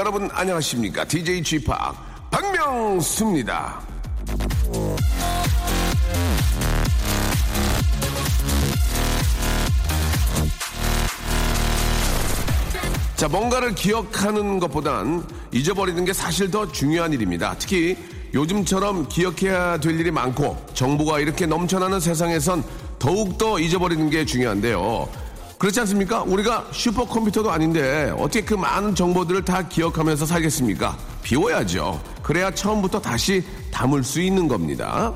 여러분 안녕하십니까? DJ Chip 박명수입니다. 자, 뭔가를 기억하는 것보단 잊어버리는 게 사실 더 중요한 일입니다. 특히 요즘처럼 기억해야 될 일이 많고 정보가 이렇게 넘쳐나는 세상에선 더욱더 잊어버리는 게 중요한데요. 그렇지 않습니까? 우리가 슈퍼컴퓨터도 아닌데 어떻게 그 많은 정보들을 다 기억하면서 살겠습니까? 비워야죠. 그래야 처음부터 다시 담을 수 있는 겁니다.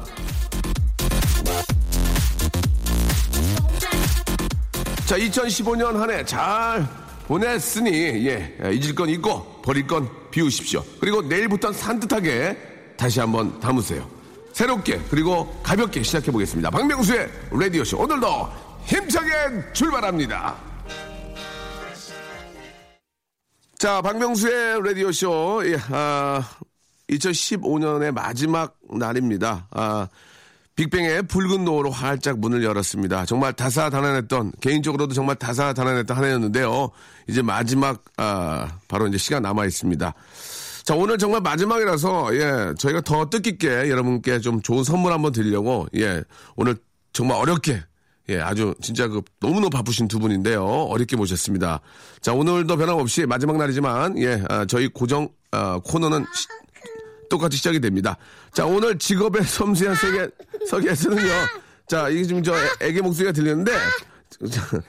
자, 2015년 한 해 잘 보냈으니, 예, 잊을 건 잊고, 버릴 건 비우십시오. 그리고 내일부터는 산뜻하게 다시 한번 담으세요. 새롭게, 그리고 가볍게 시작해 보겠습니다. 박명수의 라디오 쇼. 오늘도 힘차게 출발합니다. 자, 박명수의 라디오쇼. 예, 아, 2015년의 마지막 날입니다. 아, 빅뱅의 붉은 노으로 활짝 문을 열었습니다. 정말 다사다난했던 개인적으로도 정말 다사다난했던 한 해였는데요. 이제 마지막 아, 바로 이제 시간 남아 있습니다. 자 오늘 정말 마지막이라서 예 저희가 더 뜻깊게 여러분께 좀 좋은 선물 한번 드리려고 예 오늘 정말 어렵게 예 아주 진짜 그 너무너무 바쁘신 두 분인데요 어렵게 모셨습니다. 자 오늘도 변함없이 마지막 날이지만 예 아, 저희 고정 아, 코너는 시- 똑같이 시작이 됩니다. 자, 오늘 직업의 섬세한 세계, 서기에서는요. 자, 이게 지금 저 애- 애기 목소리가 들리는데, 자,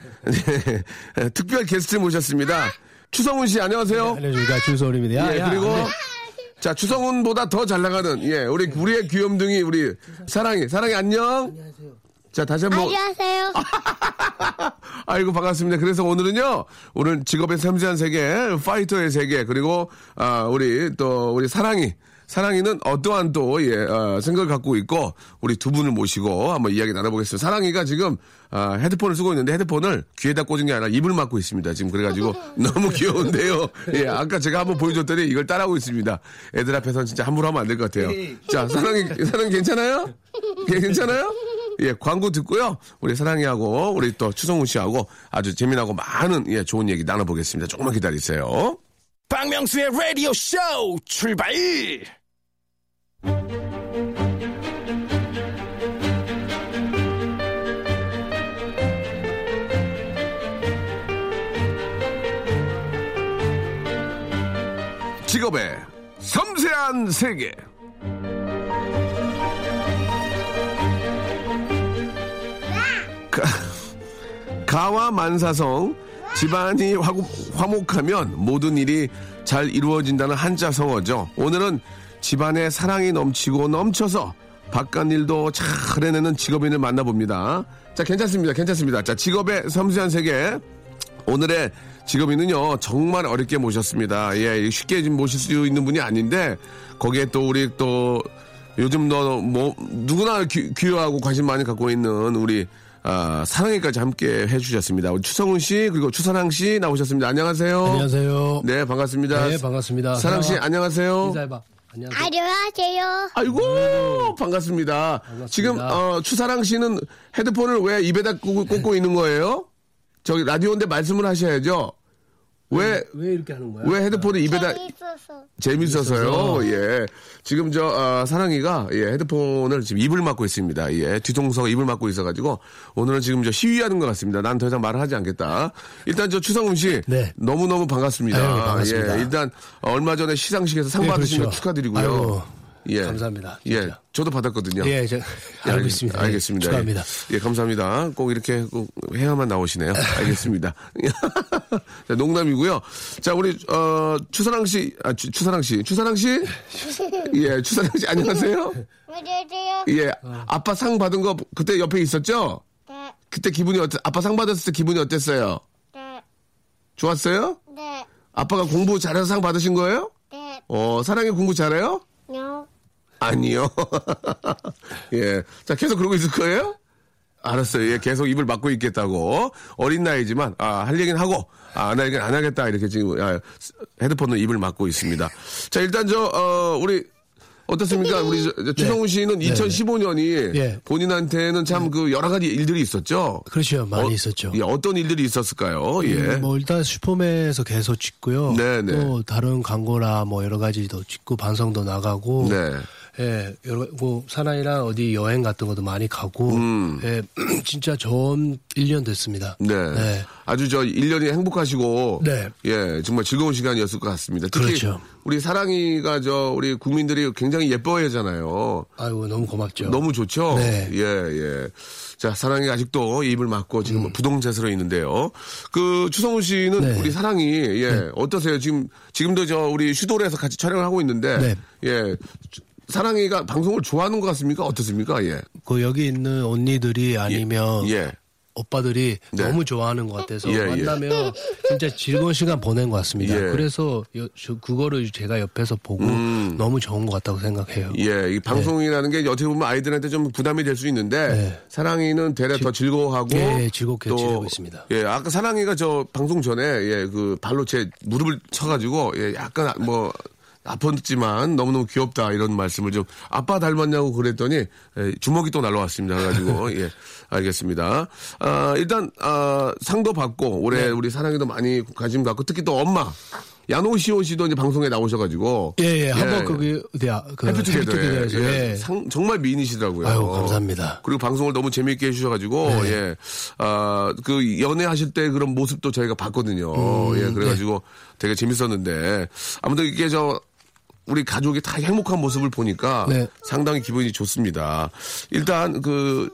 네, 특별 게스트 모셨습니다. 추성훈 씨, 안녕하세요. 알려주니까 주소울입니다. 예, 그리고, 자, 추성훈보다 더 잘 나가는, 예, 우리, 우리의 귀염둥이, 우리, 사랑이, 사랑이 안녕. 자, 다시 한 번. 안녕하세요. 아이고 반갑습니다. 그래서 오늘은요, 오늘 직업의 섬세한 세계, 파이터의 세계, 그리고 아 우리 또 우리 사랑이. 사랑이는 어떠한 또, 예, 어, 생각을 갖고 있고, 우리 두 분을 모시고 한번 이야기 나눠보겠습니다. 사랑이가 지금, 아, 헤드폰을 쓰고 있는데 헤드폰을 귀에다 꽂은 게 아니라 입을 막고 있습니다. 지금 그래가지고 너무 귀여운데요. 예, 아까 제가 한번 보여줬더니 이걸 따라하고 있습니다. 애들 앞에서는 진짜 함부로 하면 안 될 것 같아요. 자, 사랑이, 사랑이 괜찮아요? 예, 괜찮아요? 예, 광고 듣고요. 우리 사랑이하고 우리 또 추성훈 씨하고 아주 재미나고 많은 예, 좋은 얘기 나눠보겠습니다. 조금만 기다리세요. 박명수의 라디오 쇼 출발! 직업의 섬세한 세계. 가, 가와 만사성 집안이 화고, 화목하면 모든 일이 잘 이루어진다는 한자 성어죠. 오늘은 집안에 사랑이 넘치고 넘쳐서 바깥 일도 잘 해내는 직업인을 만나봅니다. 자, 괜찮습니다. 괜찮습니다. 자, 직업의 섬세한 세계. 오늘의 직업인은요 정말 어렵게 모셨습니다. 예, 쉽게 모실 수 있는 분이 아닌데 거기에 또 우리 또 요즘 너 뭐 누구나 귀, 귀여하고 관심 많이 갖고 있는 우리 아, 사랑이까지 함께 해주셨습니다. 우리 추성훈 씨 그리고 추사랑 씨 나오셨습니다. 안녕하세요. 안녕하세요. 네 반갑습니다. 네, 반갑습니다. 사랑 씨. 안녕하세요. 인사해봐. 안녕하세요. 안녕하세요. 아이고 반갑습니다. 지금 어, 추사랑 씨는 헤드폰을 왜 입에다 꽂고, 꽂고 있는 거예요? 저기 라디오인데 말씀을 하셔야죠. 왜 왜 이렇게 하는 거야? 왜 헤드폰을 입에다 재밌어서. 재밌어서요. 예. 지금 저 아, 사랑이가 예, 헤드폰을 지금 입을 막고 있습니다. 예. 뒤통수가 입을 막고 있어가지고 오늘은 지금 저 시위하는 것 같습니다. 난 더 이상 말을 하지 않겠다. 일단 저 추성훈 씨 네. 너무 너무 반갑습니다. 아유, 반갑습니다. 예. 일단 얼마 전에 시상식에서 상 네, 받으신 거 그렇죠. 축하드리고요. 아유, 예. 감사합니다. 예. 진짜. 저도 받았거든요. 예, 저, 예, 알고 알- 있습니다. 알겠습니다. 예, 축하합니다. 예, 예, 감사합니다. 꼭 이렇게 꼭 해야만 나오시네요. 알겠습니다. 자, 농담이고요. 자, 우리 어 추사랑 씨, 아 추, 추사랑 씨, 추사랑 씨, 예, 추사랑 씨 안녕하세요. 안녕하세요. 예, 아빠 상 받은 거 그때 옆에 있었죠? 네, 그때 기분이 어땠? 아빠 상 받았을 때 기분이 어땠어요? 네, 좋았어요? 네, 아빠가 공부 잘해서 상 받으신 거예요? 네, 어, 사랑이 공부 잘해요? no, 아니요. 예. 자, 계속 그러고 있을 거예요? 알았어요. 예, 계속 입을 막고 있겠다고. 어린 나이지만, 아, 할 얘기는 하고, 아, 안할 얘기는 안 하겠다. 이렇게 지금, 아, 헤드폰으로 입을 막고 있습니다. 자, 일단 저, 어, 우리, 어떻습니까? 우리 저- 저 추성훈 씨는 2015년이 네. 본인한테는 참 그 여러 가지 일들이 있었죠? 그렇죠. 많이 어, 있었죠. 예, 어떤 일들이 있었을까요? 예. 음, 뭐 일단 슈퍼맨에서 계속 찍고요. 네 네. 또 다른 광고나 뭐 여러 가지도 찍고 방송도 나가고. 네. 예, 여러 뭐 사나이랑 어디 여행 같은 것도 많이 가고. 음. 예, 진짜 좋은 1년 됐습니다. 네. 네. 아주 저 1년이 행복하시고 네. 예, 정말 즐거운 시간이었을 것 같습니다. 특히 그렇죠. 우리 사랑이가 저 우리 국민들이 굉장히 예뻐해 하잖아요. 아이고 너무 고맙죠. 너무 좋죠? 네. 예, 예. 자, 사랑이 아직도 입을 막고 지금 음. 부동자세로 있는데요. 그 추성훈 씨는 네. 우리 사랑이 예, 어떠세요? 지금 지금도 저 우리 슈돌에서 같이 촬영을 하고 있는데 네. 예. 사랑이가 방송을 좋아하는 것 같습니까? 어떻습니까? 예. 그 여기 있는 언니들이 아니면 예. 오빠들이 네. 너무 좋아하는 것 같아서 예, 예. 만나면 진짜 즐거운 시간 보낸 것 같습니다. 예. 그래서 여- 저 그거를 제가 옆에서 보고 음. 너무 좋은 것 같다고 생각해요. 예, 이 방송이라는 게 어떻게 보면 아이들한테 좀 부담이 될 수 있는데 네. 사랑이는 대략 더 즐거워하고 예, 즐겁게 지내고 있습니다. 예, 아까 사랑이가 저 방송 전에 예, 그 발로 제 무릎을 쳐가지고 예, 약간 뭐 아팠지만 너무너무 귀엽다 이런 말씀을 좀 아빠 닮았냐고 그랬더니 예, 주먹이 또 날라왔습니다. 그래가지고 예, 알겠습니다. 아, 일단 아, 상도 받고 올해 네. 우리 사랑이도 많이 관심 갖고 특히 또 엄마 야노시오 씨도 이제 방송에 나오셔가지고 예, 예, 한번 거기 어디야 그 해피투게더에 해피투게더에서 예, 예. 상- 정말 미인이시더라고요. 아유, 감사합니다. 그리고 방송을 너무 재미있게 해주셔가지고 네. 예, 아그 연애하실 때 그런 모습도 저희가 봤거든요. 음, 예, 그래가지고 되게 재밌었는데 아무튼 이게 저 우리 가족이 다 행복한 모습을 보니까 네. 상당히 기분이 좋습니다. 일단 그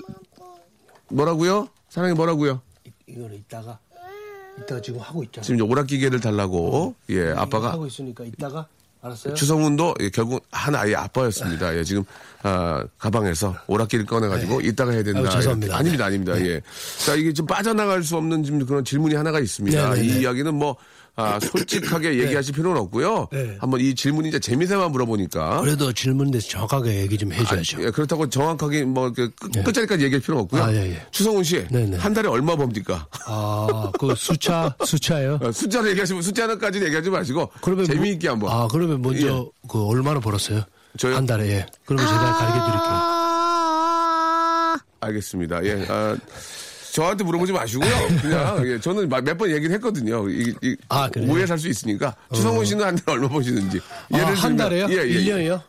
뭐라고요? 사랑이 뭐라고요? 이거는 이따가 이따가 지금 하고 있잖아. 지금 오락기계를 달라고 예 아빠가 하고 있으니까 이따가 알았어요? 추성훈도 예, 결국 한 아이의 아빠였습니다. 예, 지금 아, 가방에서 오락기를 꺼내가지고 이따가 해야 된다. 네. 아유, 죄송합니다. 예, 아닙니다, 아닙니다. 예. 자 이게 좀 빠져나갈 수 없는 지금 그런 질문이 하나가 있습니다. 네, 네, 이 네. 이야기는 뭐 아, 솔직하게 얘기하실 필요는 없고요. 네. 한번 이 질문이 이제 재미삼아 물어보니까. 그래도 질문에서 정확하게 얘기 좀 해줘야죠. 예, 그렇다고 정확하게 뭐 끝- 네. 끝자리까지 얘기할 필요는 없고요. 아, 예, 예. 추성훈 씨, 네, 네. 한 달에 얼마 법니까? 아, 그 숫자 숫자예요? 어, 숫자로 얘기하시면 숫자는까지 얘기하지 마시고 그러면 뭐- 재미있게 한번. 아, 그러면 먼저 예. 그 얼마나 벌었어요? 저요? 한 달에 예. 그러면 제가 가르쳐 드릴게요. 알겠습니다. 예. 아, 저한테 물어보지 마시고요. 그냥 예, 저는 몇 번 얘기를 했거든요. 이, 이, 아? 오해 살 수 있으니까 추성훈 씨는 한 달 얼마 버시는지. 아, 한 들면- 달에요? 예, 예. 일 1년이요?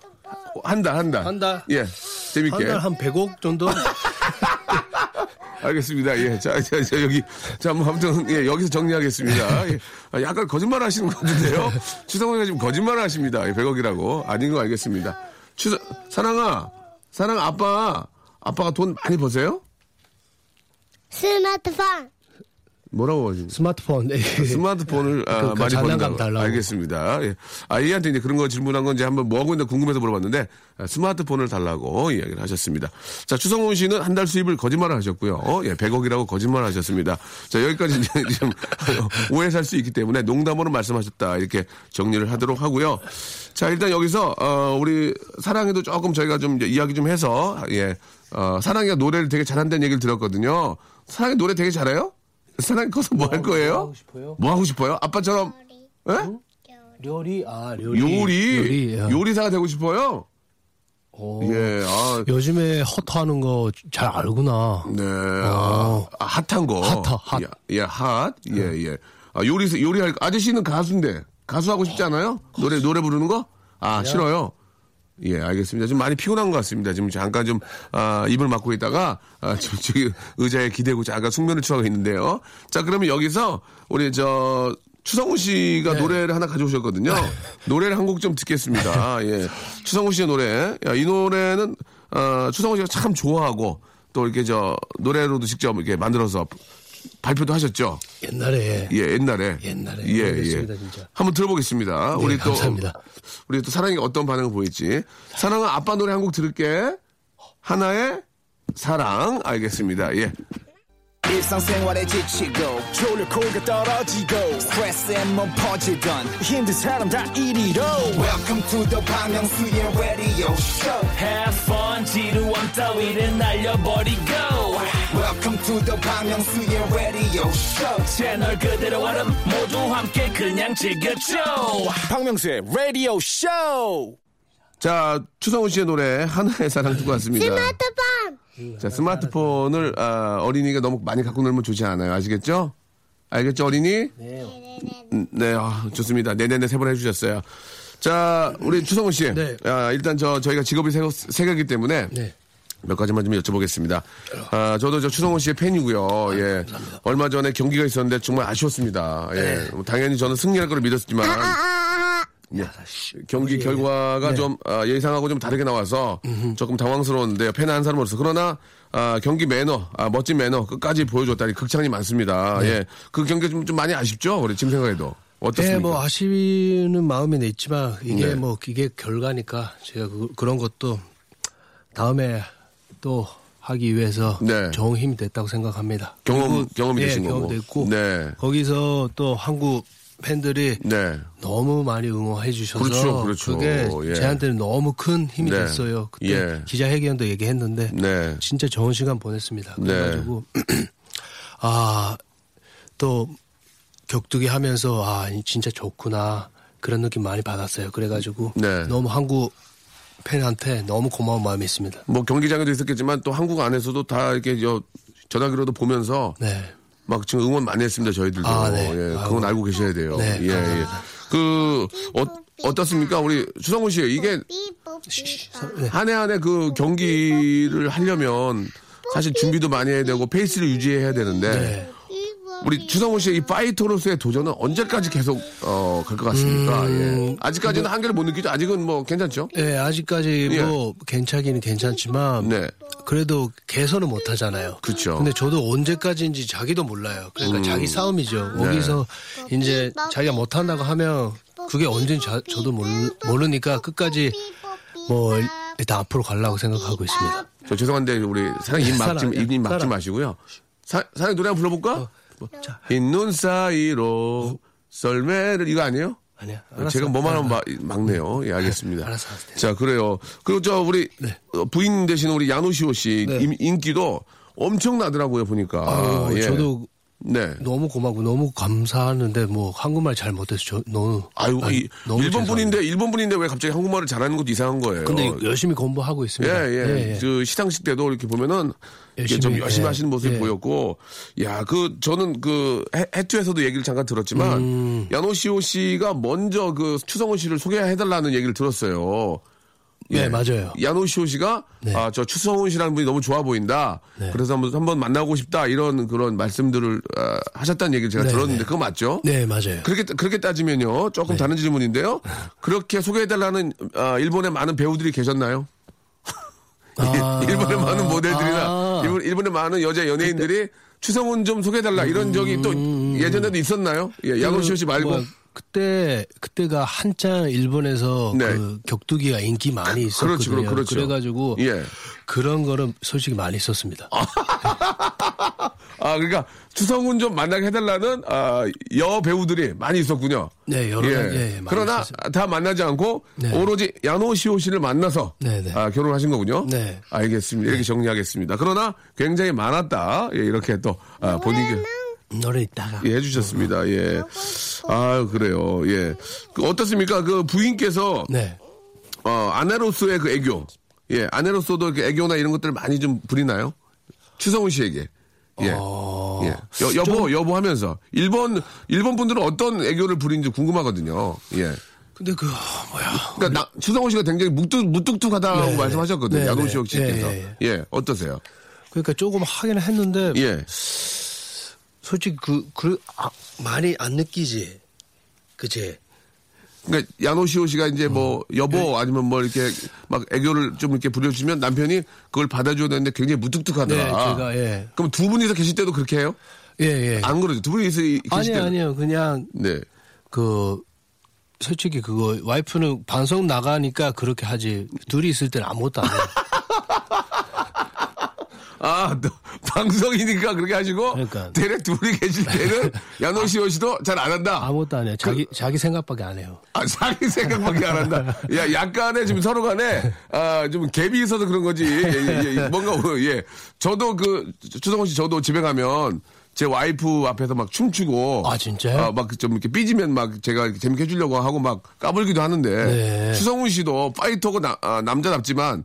한 달, 한 달. 한 달? 예. 재밌게. 한 달 한 100억 정도? 알겠습니다. 예. 자, 자, 자, 여기. 자, 뭐, 아무튼, 예, 여기서 정리하겠습니다. 예. 아, 약간 거짓말 하시는 것 같은데요. 추성훈이가 지금 거짓말 하십니다. 예, 100억이라고. 아닌 거 알겠습니다. 추 사랑아, 사랑 아빠, 아빠가 돈 많이 버세요? 스마트폰. 뭐라고 하시는 스마트폰. 예. 스마트폰을 아, 그- 그 많이 번다고. 달라고. 알겠습니다. 예. 아이한테 이제 그런 거 질문한 건 이제 한번 뭐 하고 있나 궁금해서 물어봤는데 아, 스마트폰을 달라고 이야기를 하셨습니다. 자 추성훈 씨는 한 달 수입을 거짓말을 하셨고요. 어, 예, 100억이라고 거짓말을 하셨습니다. 자 여기까지 이제 좀 오해 살 수 있기 때문에 농담으로 말씀하셨다 이렇게 정리를 하도록 하고요. 자 일단 여기서 어, 우리 사랑에도 조금 저희가 좀 이제 이야기 좀 해서 예 어, 사랑이가 노래를 되게 잘한다는 얘기를 들었거든요. 사랑이 노래 되게 잘해요? 사랑이 커서 뭐 할 거예요? 하고 싶어요? 뭐 하고 싶어요? 아빠처럼 예? 요리, 아, 요리. 요리 요리. 예. 요리사가 되고 싶어요? 오. 예, 아, 요즘에 핫하는 거 잘 알구나. 네, 어. 아, 아, 핫한 거, 핫하, 핫. 예, 예, 핫, 예, 예. 아, 요리 요리할 아저씨는 가수인데 가수 하고 싶지 않아요? 노래 노래 부르는 거? 아 싫어요. 예, 알겠습니다. 좀 많이 피곤한 것 같습니다. 지금 잠깐 좀, 아, 입을 막고 있다가, 아, 저, 저기, 의자에 기대고 잠깐 숙면을 취하고 있는데요. 자, 그러면 여기서, 우리 저, 추성훈 씨가 네. 노래를 하나 가져오셨거든요. 노래를 한 곡 좀 듣겠습니다. 예. 추성훈 씨의 노래. 야, 이 노래는, 어, 추성훈 씨가 참 좋아하고 또 이렇게 저 노래로도 직접 이렇게 만들어서 발표도 하셨죠. 옛날에 예, 옛날에. 옛날에 예, 예. 모르겠습니다, 진짜. 한번 들어보겠습니다. 우리 또. 감사합니다. 우리 또 사랑이 어떤 반응을 보일지. 사랑은 아빠 노래 한 곡 들을게. 하나의 사랑. 알겠습니다. 예. 일상생활에 지치고, 졸려 코가 떨어지고, 스트레스에 몸 퍼지던, 힘든 사람 다 이리로. welcome to the Bang Myung-soo's radio show Have fun 지루함 따위를 날려버리고 welcome to the Myung-soo's radio show 채널 그대로 얼음 모두 함께 그냥 즐겨줘 박명수의 라디오 쇼 자, 추성훈 씨의 노래 하나의 사랑 듣고 왔습니다. 스마트폰 자, 스마트폰을 아, 어린이가 너무 많이 갖고 놀면 좋지 않아요. 아시겠죠? 알겠죠, 어린이? 음, 네, 아, 좋습니다. 네네네 세 번 해주셨어요. 자, 우리 추성훈 씨. 네. 아, 일단 저 저희가 직업이 세, 세 개이기 때문에 네. 몇 가지만 좀 여쭤보겠습니다. 아, 저도 저 추성훈 씨의 팬이고요. 예. 얼마 전에 경기가 있었는데 정말 아쉬웠습니다. 예. 뭐 당연히 저는 승리할 거를 믿었지만. 예. 경기 결과가 좀 아, 예상하고 좀 다르게 나와서 조금 당황스러웠는데 팬 한 사람으로서 그러나 아, 경기 매너, 아, 멋진 매너 끝까지 보여줬다니 극찬이 많습니다. 예, 그 경기 좀, 좀 많이 아쉽죠, 우리 지금 생각해도 어떻습니까? 네, 뭐 아쉬는 마음은 있지만 이게 네. 뭐 이게 결과니까 제가 그, 그런 것도 다음에 또 하기 위해서 네. 좋은 힘이 됐다고 생각합니다. 경험- 경험이 예, 되신 거고. 경험됐고 네. 거기서 또 한국 팬들이 네, 너무 많이 응원해 주셔서 그렇죠, 그렇죠. 게 예. 저한테는 너무 큰 힘이 네. 됐어요. 그때 예. 기자회견도 얘기했는데 네, 진짜 좋은 시간 보냈습니다. 네. 그래가지고 아 또 격투기 하면서 아 진짜 좋구나 그런 느낌 많이 받았어요. 그래가지고 네. 너무 한국 팬한테 너무 고마운 마음이 있습니다. 뭐 경기장에도 있었겠지만 또 한국 안에서도 다 이렇게 저 전화기로도 보면서 네. 막 지금 응원 많이 했습니다 저희들도. 아, 네. 예. 그건 알고 계셔야 돼요. 네, 예, 예. 그 어, 어떻습니까, 우리 추성훈 씨 이게 네. 한해 한 해 그 경기를 하려면 사실 준비도 많이 해야 되고 페이스를 유지해야 되는데 네. 우리 추성훈 씨의 이 파이터로서의 도전은 언제까지 계속 어, 갈 것 같습니까? 음, 예. 아직까지는 한계를 못 느끼죠. 아직은 뭐 괜찮죠? 네, 아직까지 예. 뭐 괜찮기는 괜찮지만 네. 그래도 개선은 못 하잖아요. 그쵸. 근데 저도 언제까지인지 자기도 몰라요. 그러니까 음. 자기 싸움이죠. 네. 거기서 이제 자기가 못 한다고 하면 그게 언제인지 자- 저도 모르, 모르니까 끝까지 뭐 일단 앞으로 가려고 생각하고 있습니다. 저 죄송한데 우리 사랑 입 막지 사랑, 입 막지 사랑. 마시고요. 사, 사랑 노래 한번 불러볼까? 뭐, 자, 흰눈 사이로 썰매를 이거 아니에요? 아니야. 알았어. 제가 뭐만 하면 아, 막- 막네요. 예, 알겠습니다. 알았어, 알았어. 자, 그래요. 그리고 저 우리 네. 어, 부인 되신 우리 야노시오 씨 네. 인- 인기도 엄청나더라고요, 보니까. 아유, 예. 저도 네. 너무 고마고 너무 감사하는데 뭐 한국말 잘 못해서 저 너무 아유, 아니, 이, 너무 일본. 분인데 일본 분인데 왜 갑자기 한국말을 잘하는 것도 이상한 거예요. 근데 열심히 공부하고 예, 있습니다. 예. 그 시상식 때도 이렇게 보면은 이게 좀 열심히, 열심히 예. 하시는 모습이 예. 보였고, 야, 그, 저는 그, 해- 해투에서도 얘기를 잠깐 들었지만, 음. 야노시오 씨가 먼저 그 추성훈 씨를 소개해달라는 얘기를 들었어요. 네, 맞아요. 야노시오 씨가, 네. 아, 저 추성훈 씨라는 분이 너무 좋아 보인다. 네. 그래서 한번, 한번 만나고 싶다. 이런 그런 말씀들을 아, 하셨다는 얘기를 제가 네, 들었는데, 네. 그거 맞죠? 네, 맞아요. 그렇게, 그렇게 따지면요. 조금 다른 질문인데요. 그렇게 소개해 달라는, 아, 일본의 많은 배우들이 계셨나요? 아. 일본의 많은 모델들이나 아. 일본, 일본의 많은 여자 연예인들이 추성훈 좀 소개해달라 이런 적이 또 예전에도 있었나요? 예, 야노시오 씨 말고. 음. 뭐, 그때 그때가 한창 일본에서 네. 그 격투기가 인기 많이 그렇죠, 있었거든요. 그렇죠. 래가지고 예. 그런 거는 솔직히 많이 있었습니다. 아, 그러니까 추성훈 좀 만나게 해달라는 아, 여 배우들이 많이 있었군요. 네, 여러 예, 예, 많이 그러나 있었어요. 다 만나지 않고 네. 오로지 야노시오 씨를 만나서 네, 네. 아, 결혼하신 거군요. 네. 알겠습니다. 이렇게 정리하겠습니다. 그러나 굉장히 많았다. 예, 이렇게 또 아, 본인이 노래 있다가 예, 해주셨습니다. 예. 아, 그래요. 예. 그 어떻습니까? 그 부인께서 네. 어, 아내로서의 그 애교. 예, 아내로서도 이렇게 애교나 이런 것들을 많이 좀 부리나요? 추성훈 씨에게. 예. 어, 예. 여, 여보, 여보 하면서. 일본, 일본 분들은 어떤 애교를 부리는지 궁금하거든요. 예. 근데 그 뭐야? 그러니까 나, 추성훈 씨가 굉장히 묵뚝, 무뚝뚝하다고 네. 말씀하셨거든요. 네, 야노시혁 네. 씨께서. 예, 예, 예, 어떠세요? 그러니까 조금 하긴 했는데 예. 솔직히 그, 그 아, 많이 안 느끼지. 그치. 그러니까 야노시오 씨가 이제 뭐 여보 아니면 뭐 이렇게 막 애교를 좀 이렇게 부려주면 남편이 그걸 받아줘야 되는데 굉장히 무뚝뚝하더라. 네, 제가, 예. 그럼 두 분이서 계실 때도 그렇게 해요? 예, 예. 안 그러죠. 두 분이서 이- 계실 아니요, 때는. 아니요. 그냥 네. 그 솔직히 그거 와이프는 방송 나가니까 그렇게 하지 둘이 있을 때는 아무것도 안 해요. 아, 또 방송이니까 그렇게 하시고 그러니까. 대략 둘이 계실 때는 야노시오 씨도 잘 안 한다. 아무것도 안 해요. 자기 자기 생각밖에 안 해요. 아, 자기 생각밖에 안 한다. 야, 약간의 지금 서로 간에, 아, 좀 갭이 있어서 그런 거지. 예, 예, 예. 뭔가, 뭐, 예. 저도 그, 추성훈 씨, 저도 집에 가면 제 와이프 앞에서 막 춤추고. 아, 진짜요? 아, 막좀 이렇게 삐지면 막 제가 재밌게 해주려고 하고 막 까불기도 하는데. 네. 추성훈 씨도 파이터고 나- 아, 남자답지만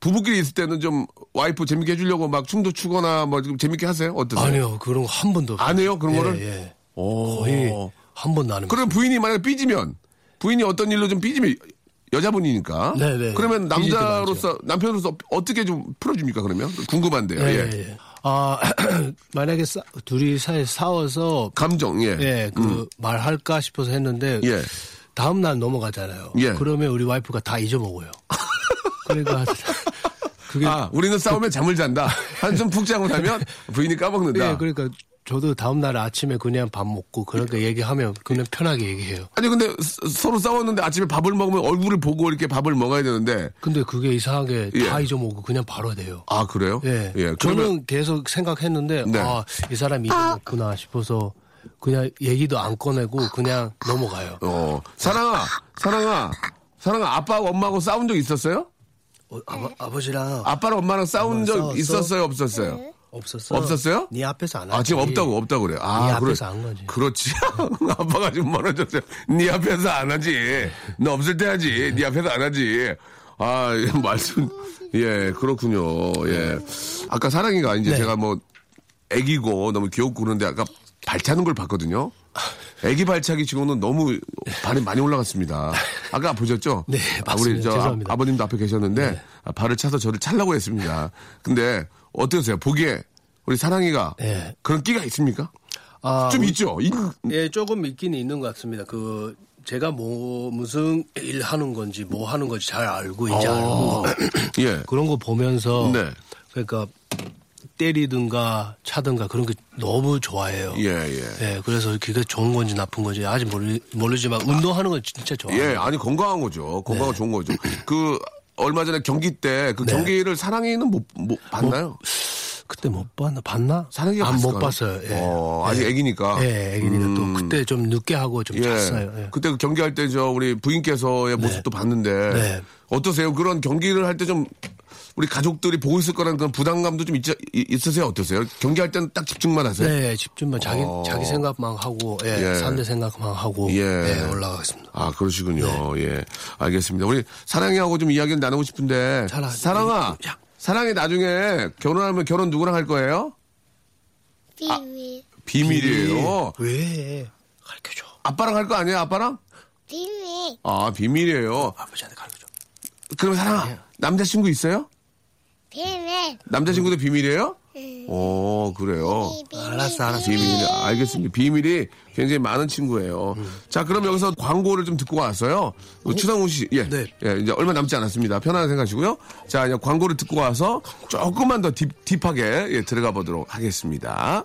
부부끼리 있을 때는 좀 와이프 재밌게 해주려고 막 춤도 추거나 뭐 좀 재밌게 하세요? 어떠세요? 아니요. 그런 거 한 번도. 안 해요? 그런 예, 거를? 예. 오. 거의 한 번도 안 해요. 그럼 부인이 만약에 삐지면 부인이 어떤 일로 좀 삐지면 여자분이니까 네네. 그러면 삐질 때 남자로서 남편으로서 어떻게 좀 풀어줍니까 그러면 궁금한데요 예, 예. 예. 아 만약에 싸, 둘이 사이 싸워서 감정 예, 예, 그 말할까 싶어서 했는데 예. 다음 날 넘어가잖아요. 예. 그러면 우리 와이프가 다 잊어먹어요. 그러니까 그게 아 우리는 싸우면 잠을 잔다 한숨 푹 자고 나면 부인이 까먹는다 예, 그러니까 저도 다음 날 아침에 그냥 밥 먹고 그렇게 얘기하면 그냥 편하게 얘기해요. 아니 근데 서- 서로 싸웠는데 아침에 밥을 먹으면 얼굴을 보고 이렇게 밥을 먹어야 되는데 근데 그게 이상하게 예. 다 잊어먹고 그냥 바로 돼요. 아 그래요 예. 예 저는 그러면 계속 생각했는데 네. 아, 이 사람이 잊어먹구나 싶어서 그냥 얘기도 안 꺼내고 그냥 넘어가요. 어 사랑아 사랑아 사랑아 아빠하고 엄마하고 싸운 적 있었어요 어, 아버, 아버 지랑 아빠랑 엄마랑 싸운 적 싸웠어? 있었어요 없었어요 없었어. 없었어요? 네 앞에서 안 아, 지금 하지. 없다고, 없다고 그래. 아, 네 그래. 앞에서 안 거지. 그렇지. 아빠가 좀 멀어졌어요. 네 앞에서 안 하지. 너 없을 때 하지. 네 앞에서 안 하지. 아, 예, 말씀, 예, 그렇군요. 예. 아까 사랑이가 이제 네. 제가 뭐, 애기고 너무 귀엽고 그런데 아까 발차는 걸 봤거든요. 애기 발차기 치고는 너무 발이 많이 올라갔습니다. 아까 보셨죠? 네, 아, 우리 맞습니다. 저 죄송합니다. 아, 버님도 앞에 계셨는데 아, 발을 차서 저를 찰라고 했습니다. 근데 어떠세요? 보기에 우리 사랑이가 네. 그런 끼가 있습니까? 아, 좀 있죠. 이- 예, 조금 있긴 있는 것 같습니다. 그 제가 뭐 무슨 일 하는 건지 뭐 하는 건지 잘 알고 이제 알고 예. 그런 거 보면서 네. 그러니까 때리든가 차든가 그런 게 너무 좋아해요. 예, 예. 예, 그래서 그게 좋은 건지 나쁜 건지 아직 모르, 모르지만 운동하는 건 진짜 좋아요. 예, 아니 건강한 거죠. 건강한 좋은 거죠. 그 얼마 전에 경기 때그 네. 경기를 사랑이는 못, 못 봤나요? 그때 못 봤나 봤나? 사랑이가 아, 못? 봤어요. 예. 어, 아직 예. 애기니까. 예, 애기니까 음. 또 그때 좀 늦게 하고 좀 예. 잤어요. 예. 그때 그 경기할 때 저 우리 부인께서의 모습도 봤는데 네. 어떠세요? 그런 경기를 할 때 좀 우리 가족들이 보고 있을 거라는 그런 부담감도 좀 있, 있으세요? 어떠세요? 경기할 때는 딱 집중만 하세요? 네, 집중만 자기 어. 자기 생각만 하고 예, 예. 상대 생각만 하고 예. 예, 올라가겠습니다. 아, 그러시군요. 네. 예. 알겠습니다. 우리 사랑이하고 좀 이야기를 나누고 싶은데. 사랑- 사랑아. 야. 사랑이 나중에 결혼하면 결혼 누구랑 할 거예요? 비밀 비밀이에요. 왜? 가르쳐줘. 아빠랑 할 거 아니에요? 아빠랑? 비밀 아, 비밀이에요. 아버지한테 가르쳐줘. 그럼 사랑아, 남자친구 있어요? 비밀 남자친구도 비밀이에요? 오, 그래요. 알았어, 알았어. 비밀이, 알겠습니다. 비밀이 굉장히 많은 친구예요. 자, 그럼 여기서 광고를 좀 듣고 왔어요. 추상훈 씨, 예. 네. 예, 이제 얼마 남지 않았습니다. 편안하게 생각하시고요. 자, 이제 광고를 듣고 와서 조금만 더 딥, 딥하게 예, 들어가 보도록 하겠습니다.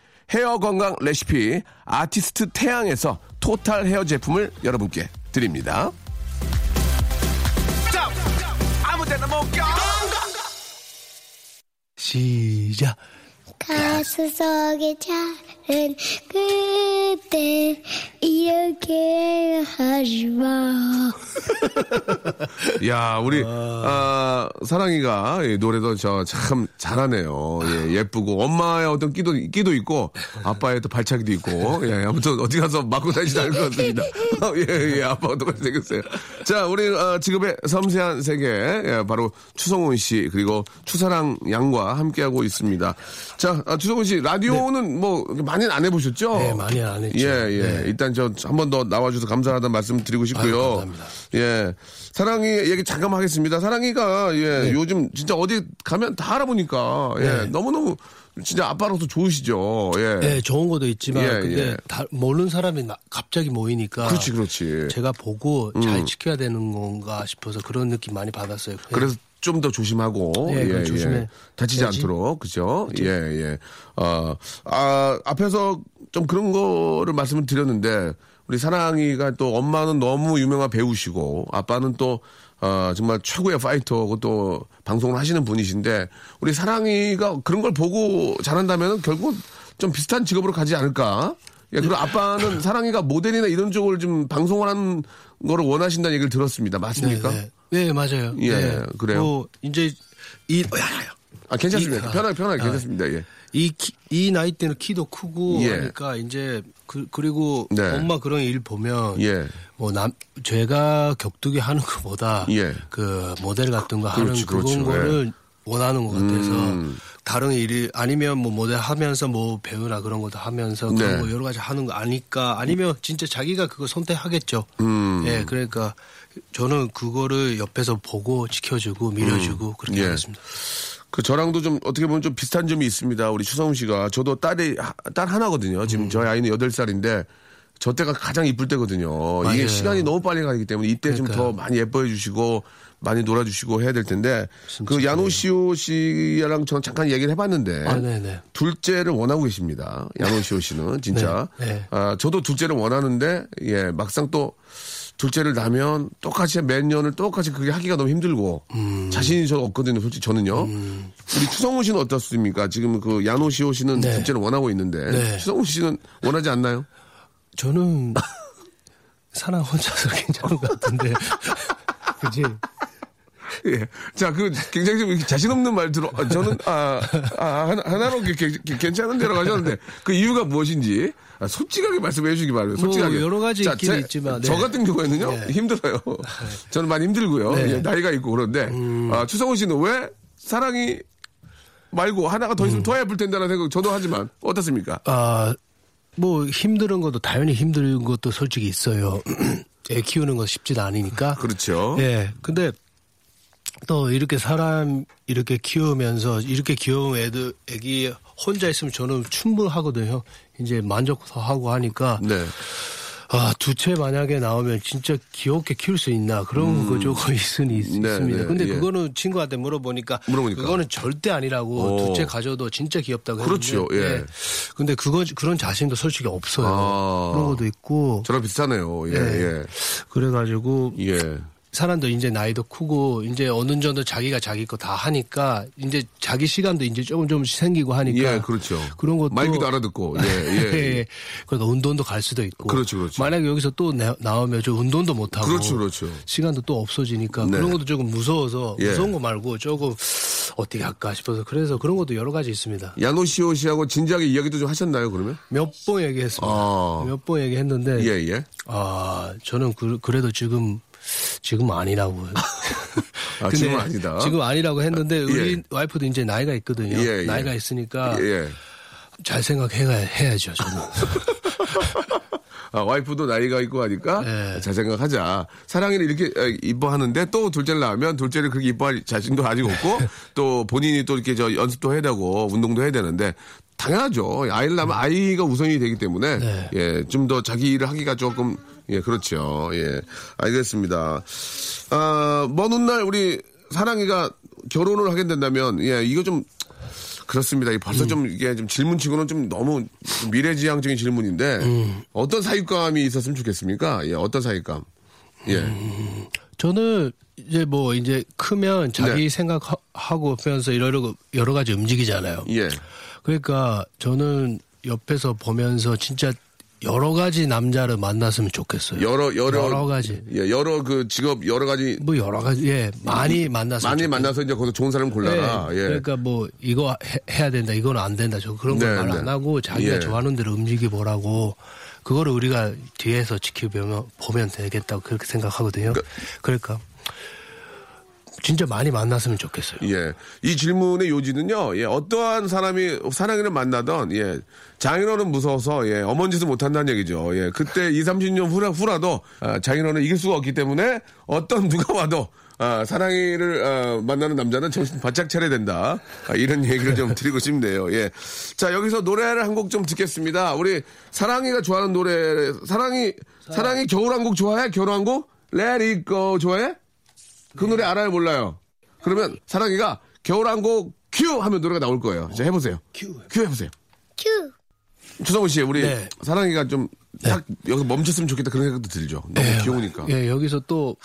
헤어 건강 레시피 아티스트 태양에서 토탈 헤어 제품을 여러분께 드립니다. 시작. 가수 속에 자른 그때 이렇게 하지 마. 야, 우리, 아, 사랑이가 예, 노래도 저 참 잘하네요. 예, 예쁘고, 엄마의 어떤 끼도, 끼도 있고, 아빠의 또 발차기도 있고, 예, 아무튼 어디 가서 맞고 다니지 않을 것 같습니다. 어, 예, 예, 아빠가 똑같이 생겼어요. 자, 우리, 어, 직업의 섬세한 세계, 예, 바로 추성훈 씨, 그리고 추사랑 양과 함께하고 있습니다. 자, 아, 추성훈 씨, 라디오는 뭐, 많이는 안 해보셨죠? 네, 많이 안 했죠. 예, 예. 네. 일단 저 한 번 더 나와주셔서 감사하다는 말씀 드리고 싶고요. 아유, 감사합니다. 예. 사랑이 얘기 잠깐 하겠습니다. 사랑이가, 예, 요즘 진짜 어디 가면 다 알아보니까, 예, 네. 너무너무 진짜 아빠로서 좋으시죠. 예. 예, 좋은 것도 있지만 예, 근데 예. 다 모르는 사람이 나- 갑자기 모이니까 그렇지, 그렇지. 제가 보고 잘 지켜야 되는 건가 싶어서 그런 느낌 많이 받았어요. 그래서 좀 더 조심하고 네, 그건 조심해. 다치지 해야지. 않도록 그죠? 예, 예. 어, 아, 앞에서 좀 그런 거를 말씀을 드렸는데 우리 사랑이가 또 엄마는 너무 유명한 배우시고 아빠는 또 어, 정말 최고의 파이터고 또 방송을 하시는 분이신데 우리 사랑이가 그런 걸 보고 잘한다면 결국 좀 비슷한 직업으로 가지 않을까? 예, 그리고 아빠는 사랑이가 모델이나 이런 쪽을 좀 방송을 하는 거를 원하신다는 얘기를 들었습니다. 맞습니까? 네, 네. 네, 맞아요. 예, 네. 그래요. 뭐 이제 이 어, 야, 야, 야. 아, 괜찮습니다. 이- 편하게, 편하게, 괜찮습니다. 예. 이, 키- 이 나이 때는 키도 크고 예. 하니까 이제 그, 그리고 네. 엄마 그런 일 보면 예. 뭐남 제가 격투기 하는 것보다 예. 그 모델 같은 거 하는 그렇지, 그런 그렇죠. 거를 원하는 것 같아서 음. 다른 일이 아니면 뭐 모델 하면서 뭐 배우나 그런 것도 하면서 그런 네. 거 여러 가지 하는 거 아니까 아니면 진짜 자기가 그거 선택하겠죠. 음. 예, 그러니까 저는 그거를 옆에서 보고 지켜주고 밀어주고 그렇게 예. 하겠습니다. 그 저랑도 좀 어떻게 보면 좀 비슷한 점이 있습니다. 우리 추성훈 씨가 저도 딸이 하- 딸 하나거든요. 음. 지금 저희 아이는 8살인데 저 때가 가장 이쁠 때거든요. 이게 맞아요. 시간이 너무 빨리 가기 때문에 이때 좀 더. 많이 예뻐해 주시고 많이 놀아주시고 해야 될 텐데 그 야노시오 씨랑 저는 잠깐 얘기를 해봤는데 아. 둘째를 원하고 계십니다. 야노시오 씨는 진짜. 네, 네. 아, 저도 둘째를 원하는데 예 막상 또 둘째를 낳으면 똑같이 몇 년을 똑같이 그게 하기가 너무 힘들고 음. 자신이 저 없거든요. 솔직히 저는요. 우리 추성훈 씨는 어떻습니까? 지금 그 야노시오 씨는 네. 둘째를 원하고 있는데 네. 추성훈 씨는 원하지 않나요? 저는 사람 혼자서 괜찮은 것 같은데. 그지? 예. 자, 그 굉장히 좀 자신 없는 말들어. 아, 저는 아, 아 하나, 하나로 게- 게- 게- 괜찮은 데로 가셨는데 그 이유가 무엇인지 아, 솔직하게 말씀해 주시기 바랍니다. 솔직하게. 뭐 여러 가지 있긴 있지만, 저 네. 같은 경우에는요 네. 힘들어요. 저는 많이 힘들고요. 네. 음. 예, 나이가 있고 그런데 아, 추성훈 씨는 왜 사랑이 말고 하나가 더 음. 있으면 더 예쁠 텐데라는 생각 저도 하지만 어떻습니까? 아, 뭐 힘든 것도 당연히 힘든 것도 솔직히 있어요. 애 키우는 거 쉽지도 않으니까. 그렇죠. 예. 근데 또 이렇게 사람 이렇게 키우면서 이렇게 귀여운 애들 애기 혼자 있으면 저는 충분하거든요. 이제 만족하고 하니까 네. 아, 두 채 만약에 나오면 진짜 귀엽게 키울 수 있나 그런 거 조금 있으니 있, 음. 네, 습니다 네, 근데 예. 그거는 친구한테 물어보니까, 물어보니까. 그거는 절대 아니라고 오. 두채 가져도 진짜 귀엽다고 그렇죠, 했는데 예. 근데 그거 그런 자신도 솔직히 없어요. 아. 그런 것도 있고 저랑 비슷하네요. 예, 네. 그래 가지고 예. 예. 사람도 이제 나이도 크고 이제 어느 정도 자기가 자기 거 다 하니까 이제 자기 시간도 이제 조금 조금씩 생기고 하니까 예, 그렇죠. 그런 것도 말귀도 알아듣고, 예, 예. 예. 그래도 운동도 갈 수도 있고 그렇죠, 그렇죠. 만약에 여기서 또 나, 나오면 저 운동도 못 하고 그렇죠, 그렇죠. 시간도 또 없어지니까 네. 그런 것도 조금 무서워서 예. 무서운 거 말고 조금 어떻게 할까 싶어서 그래서 그런 것도 여러 가지 있습니다. 야노시오 씨하고 진지하게 이야기도 좀 하셨나요, 그러면? 몇 번 얘기했습니다. 아. 몇번 얘기했는데 예, 예. 아 저는 그, 그래도 지금 지금 아니라고. 아, 지금은 아니다. 지금 아니라고 했는데 우리 예. 와이프도 이제 나이가 있거든요. 예, 예. 나이가 있으니까 예. 잘 생각해 해야죠. 저는. 아, 와이프도 나이가 있고 하니까 네. 잘 생각하자. 사랑이를 이렇게 어, 이뻐하는데 또 둘째를 낳으면 둘째를 그렇게 이뻐할 자신도 아직 없고 또 본인이 또 이렇게 저 연습도 해야 되고 운동도 해야 되는데 당연하죠. 아이를 낳으면 아이가 우선이 되기 때문에 네. 예, 좀 더 자기 일을 하기가 조금 예, 그렇죠. 예. 알겠습니다. 아, 먼 훗날 우리 사랑이가 결혼을 하게 된다면 예, 이거 좀 그렇습니다. 벌써 좀 이게 좀 질문치고는 좀 너무 미래지향적인 질문인데 어떤 사육감이 있었으면 좋겠습니까? 예, 어떤 사육감? 예, 저는 이제 뭐 이제 크면 자기 네. 생각하고 하면서 여러 여러 가지 움직이잖아요. 예, 그러니까 저는 옆에서 보면서 진짜 여러 가지 남자를 만났으면 좋겠어요. 여러 여러 여러 가지. 예, 여러 그 직업 여러 가지 뭐 여러 가지 예 많이 만나서 많이 만나서 이제 거기서 좋은 사람 골라라. 예. 그러니까 뭐 이거 해, 야 된다 이건 안 된다 저 그런 네, 걸말안 네. 하고 자기가 예. 좋아하는 대로 움직여 보라고 그거를 우리가 뒤에서 지켜보면 보면 되겠다고 그렇게 생각하거든요. 그, 러니까 진짜 많이 만났으면 좋겠어요. 예. 이 질문의 요지는요, 예, 어떠한 사람이 사랑이를 만나던, 예, 장인어른 무서워서, 예, 어머니 짓을 못한다는 얘기죠. 예, 그때 2, 30년 후라, 후라도, 아, 장인어른을 이길 수가 없기 때문에 어떤 누가 와도, 아, 사랑이를, 아, 만나는 남자는 정신 바짝 차려야 된다. 아, 이런 얘기를 좀 드리고 싶네요. 예. 자, 여기서 노래를 한 곡 좀 듣겠습니다. 우리 사랑이가 좋아하는 노래, 사랑이, 사랑이 겨울왕국 좋아해? 겨울왕국? Let it go 좋아해? 그 노래 알아요, 몰라요? 그러면 사랑이가 겨울왕국 큐 하면 노래가 나올 거예요. 자, 해보세요. 큐. 큐 해보세요. 큐. 추성훈 씨, 우리 네. 사랑이가 좀 딱 여기서 멈췄으면 좋겠다 그런 생각도 들죠. 너무 귀여우니까. 예, 여기서 또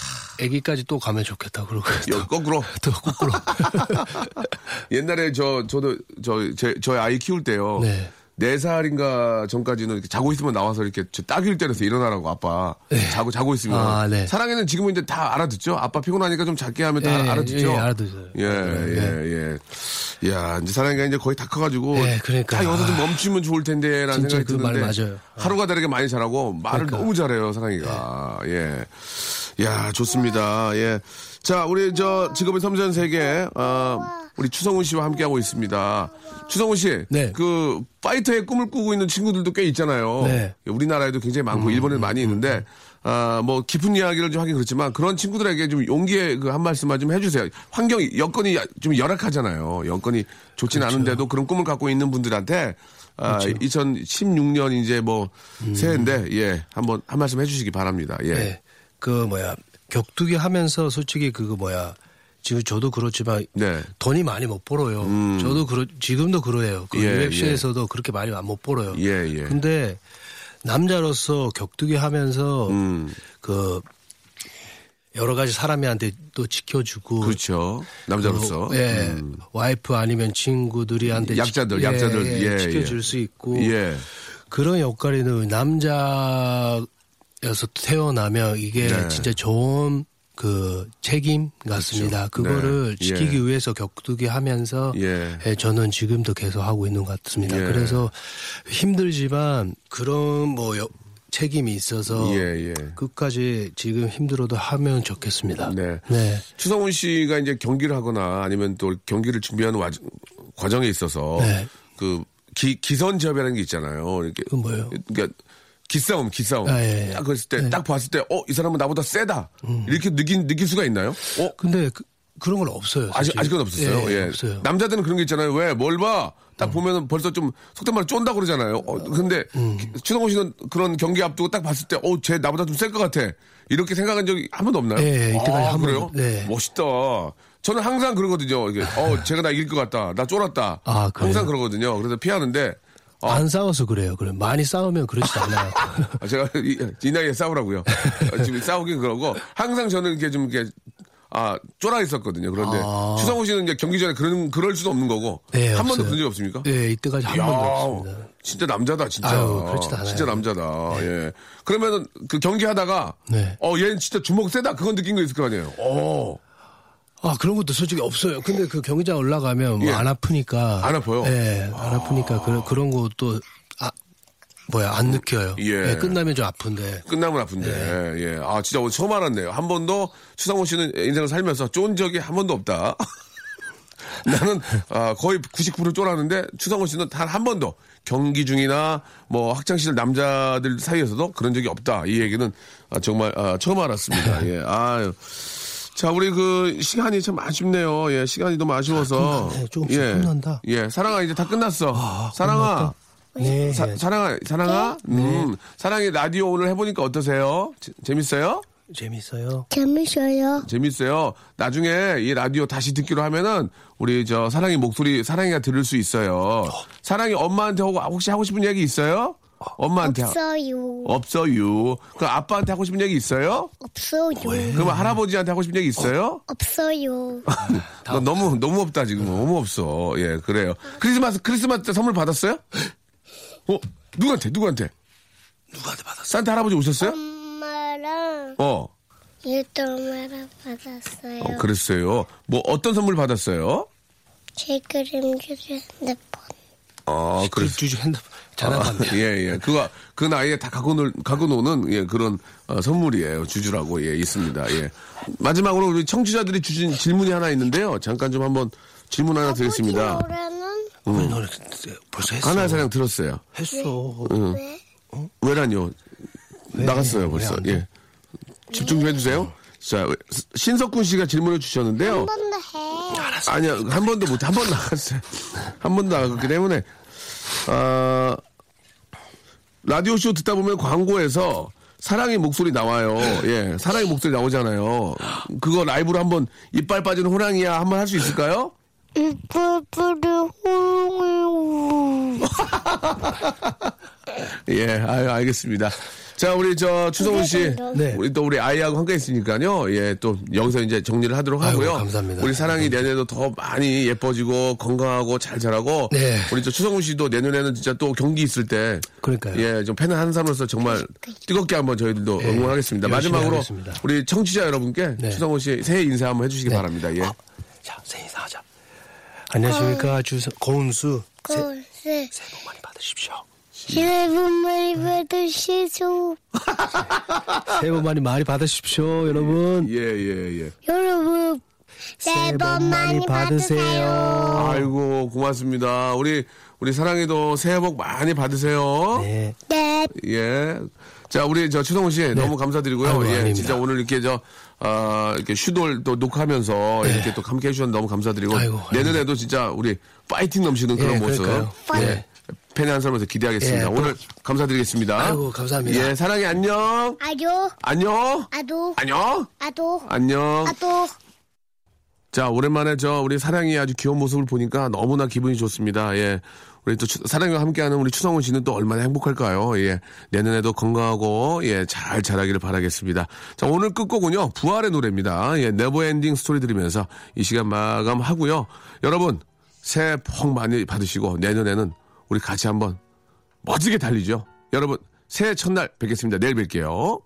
아기까지 또 가면 좋겠다. 그러고 여- 거꾸로. 또 거꾸로. 옛날에 저, 저도 저, 제, 저희 아이 키울 때요. 네. 네 살인가 전까지는 이렇게 자고 있으면 나와서 이렇게 저 따귀를 때려서 일어나라고 아빠 자고 자고 있으면 아, 네. 사랑에는 지금은 이제 다 알아듣죠 아빠 피곤하니까 좀 작게 하면 다 예, 알아듣죠 예, 알아듣어요. 예, 예, 예. 야, 이제 사랑이가 이제 거의 다 커 가지고. 예, 그러니까. 다 여기서 좀 멈추면 좋을 텐데라는 생각이 그말 드는데. 맞아요. 하루가 다르게 많이 잘하고 말을 그러니까. 너무 잘해요, 사랑이가. 예. 야, 좋습니다. 예. 자, 우리 저 직업의 섬세한 세계, 어, 우리 추성훈 씨와 함께하고 있습니다. 추성훈 씨. 네. 그, 파이터의 꿈을 꾸고 있는 친구들도 꽤 있잖아요. 네. 우리나라에도 굉장히 많고, 일본에도 많이 있는데, 아, 뭐, 깊은 이야기를 좀 하긴 그렇지만, 그런 친구들에게 좀 용기의 그 한 말씀만 좀 해주세요. 환경이, 여건이 좀 열악하잖아요. 여건이 좋진 그렇죠. 않은데도 그런 꿈을 갖고 있는 분들한테, 아, 2016년 이제 뭐, 새해인데, 예, 한번 한 말씀 해주시기 바랍니다. 예. 네. 그 뭐야 격투기 하면서 솔직히 그거 뭐야 지금 저도 그렇지만 네. 돈이 많이 못 벌어요. 저도 그러 지금도 그래요. 그 예, UFC에서도 그렇게 많이 못 벌어요. 예, 예. 근데 남자로서 격투기 하면서 음. 그 여러 가지 사람한테 또 지켜주고 그렇죠. 남자로서. 그, 예. 음. 와이프 아니면 친구들이한테 약자들, 지- 약자들. 예, 예, 지켜줄 예. 수 있고 예. 그런 역할에는 남자여서 태어나면 이게 네. 진짜 좋은 그 책임 같습니다. 그렇죠. 그거를 네. 지키기 예. 위해서 격투기 하면서 예. 예, 저는 지금도 계속 하고 있는 것 같습니다. 예. 그래서 힘들지만 그런 뭐 여- 책임이 있어서 예, 예. 끝까지 지금 힘들어도 하면 좋겠습니다. 네. 네. 추성훈 씨가 이제 경기를 하거나 아니면 또 경기를 준비하는 와- 과정에 있어서 네. 그 기, 기선 제압이라는 게 있잖아요. 이렇게 그 뭐예요? 그러니까 기싸움, 기싸움. 아, 예, 예. 딱 그랬을 때, 네. 음. 딱 봤을 때, 어, 이 사람은 나보다 세다. 이렇게 느낀, 느낄 수가 있나요? 어? 근데 그, 그런 건 없어요. 아직, 솔직히. 아직은 없었어요. 예, 예. 없어요. 남자들은 그런 게 있잖아요. 왜? 뭘 봐? 딱 보면은 벌써 좀 속된 말로 쫀다 그러잖아요. 어, 근데 음. 추성훈 씨는 그런 경기 앞두고 딱 봤을 때, 어, 쟤 나보다 좀 셀 것 같아. 이렇게 생각한 적이 한 번도 없나요? 예, 이때까지 아, 한 그래요? 번도, 네. 멋있다. 저는 항상 그러거든요. 이게, 어, 제가 나 이길 것 같다. 나 쫄았다. 아? 항상 그러거든요. 그래서 피하는데, 어, 안 싸워서 그래요. 그래 많이 싸우면 그렇지 않아요. 아, 제가 이, 이 나이에 싸우라고요. 아, 지금 싸우긴 그러고 항상 저는 이렇게 좀 이렇게 아 쫄아 있었거든요. 그런데 아. 추성훈 씨는 이제 경기 전에 그런 그럴 수도 없는 거고 네, 한 번도. 그런 적 없습니까? 네, 이때까지 한 이야, 번도 없습니다. 진짜 남자다 진짜. 아유, 그렇지도 않아요. 진짜 남자다. 예. 그러면은 그 경기 하다가 네. 어 얘는 진짜 주먹 세다 그건 느낀 거 있을 거 아니에요. 어. 아 그런 것도 솔직히 없어요. 근데 그 경기장 올라가면 뭐 예. 안 아프니까 안 아파요? 네, 안 아프니까 그런 그런 것도 아 뭐야 안 느껴요. 예. 네, 끝나면 좀 아픈데. 끝나면 아픈데, 네. 예. 아, 진짜 오늘 처음 알았네요. 한 번도 추상훈 씨는 인생을 살면서 쫀 적이 한 번도 없다. 나는 아, 거의 90% 쫄았는데 추상훈 씨는 단 한 번도 경기 중이나 뭐 학창 시절 남자들 사이에서도 그런 적이 없다. 이 얘기는 아, 정말 아, 처음 알았습니다. 예. 아유. 자, 우리 그 시간이 참 아쉽네요. 예, 시간이 너무 아쉬워서. 끝났네. 조금씩 예. 끝난다. 예, 사랑아 이제 다 끝났어. 사랑아. 네. 사, 사랑아, 사랑아, 음, 사랑이 라디오 오늘 해보니까 어떠세요? 재- 재밌어요? 재밌어요. 재밌어요. 재밌어요. 나중에 이 라디오 다시 듣기로 하면은 우리 저 사랑이 목소리 사랑이가 들을 수 있어요. 사랑이 엄마한테 혹- 혹시 하고 싶은 얘기 있어요? 엄마한테. 하- 없어요. 없어요. 그 아빠한테 하고 싶은 얘기 있어요? 없어요. 그럼 할아버지한테 하고 싶은 얘기 있어요? 없어요. 너 너무 너무 없다 지금 너무 없어. 예 그래요. 크리스마스 크리스마스 때 선물 받았어요? 어 누구한테 누구한테? 누구한테 받았어? 산타 할아버지 오셨어요? 엄마랑 어, 유도마랑 받았어요. 어 그랬어요. 뭐 어떤 선물 받았어요? 제 그림 주제 핸드폰. 어그 그랬. 주주 핸드폰 전화 받네. 예, 예. 그거, 그 나이에 다 갖고, 놀, 갖고 노는, 예, 그런, 어, 선물이에요. 주주라고, 예, 있습니다. 예. 마지막으로 우리 청취자들이 주신 질문이 하나 있는데요. 잠깐 좀 한번 질문 하나 드리겠습니다. 아버지 노래는 우리 노래 벌써 했어. 하나의 사냥 들었어요. 했어. 왜? 왜란요? 나갔어요, 벌써. 왜안 돼? 예. 집중 좀 해주세요. 자, 신석군 씨가 질문을 주셨는데요. 한번더 해. 아니야, 한 번도 못, 한 번 나갔어요. 한 번 나갔기 때문에, 아, 라디오 쇼 듣다 보면 광고에서 사랑의 목소리 나와요. 예, 사랑의 목소리 나오잖아요. 그거 라이브로 한번 이빨 빠지는 호랑이야 한번 할 수 있을까요? 이쁘쁘르 호롱이 예, 아유, 알겠습니다. 자, 우리 저 추성훈 씨, 네. 우리 또 우리 아이하고 함께 있으니까요. 예, 또 여기서 이제 정리를 하도록 아이고, 하고요. 감사합니다. 우리 사랑이 내년에도 더 많이 예뻐지고 건강하고 잘 자라고. 네. 우리 저 추성훈 씨도 내년에는 진짜 또 경기 있을 때, 그러니까요. 예, 좀 팬을 한 사람으로서 정말 뜨겁게 한번 저희들도 예, 응원하겠습니다. 마지막으로 하겠습니다. 우리 청취자 여러분께 네. 추성훈 씨 새해 인사 한번 해주시기 바랍니다. 예. 어, 자, 새해 인사하자. 안녕하십니까. 주성, 고은수. 새, 고스 새해 복 많이 받으십시오. 새해 복 많이 받으시죠. 새해 복 많이 많이 받으십시오, 여러분. 예, 예, 예. 여러분 새해 복 많이 받으세요. 아이고, 고맙습니다. 우리, 우리 사랑이도 새해 복 많이 받으세요. 네. 네. 예. 자, 우리 저 추성훈 씨 너무 감사드리고요. 아이고, 예. 아닙니다. 진짜 오늘 이렇게 저, 아, 이렇게 슈돌 또 녹화하면서 이렇게 또 함께 해주셔서 너무 감사드리고. 네. 아이고, 내년에도 진짜 우리 파이팅 넘치는 그런 예, 모습. 예. 팬의 한 사람에서 기대하겠습니다. 예, 또- 오늘 감사드리겠습니다. 아이고, 감사합니다. 예, 사랑이 안녕. 아요 안녕. 아도 안녕. 아도 안녕. 아도 자, 오랜만에 저 우리 사랑이 아주 귀여운 모습을 보니까 너무나 기분이 좋습니다. 예. 우리 또 추- 사랑이와 함께하는 우리 추성훈 씨는 또 얼마나 행복할까요? 예. 내년에도 건강하고 예, 잘 자라기를 바라겠습니다. 자, 오늘 끝곡은요. 부활의 노래입니다. 예, Never Ending Story 들으면서 이 시간 마감하고요. 여러분, 새해 복 많이 받으시고 내년에는 우리 같이 한번 멋지게 달리죠. 여러분, 새해 첫날 뵙겠습니다. 내일 뵐게요.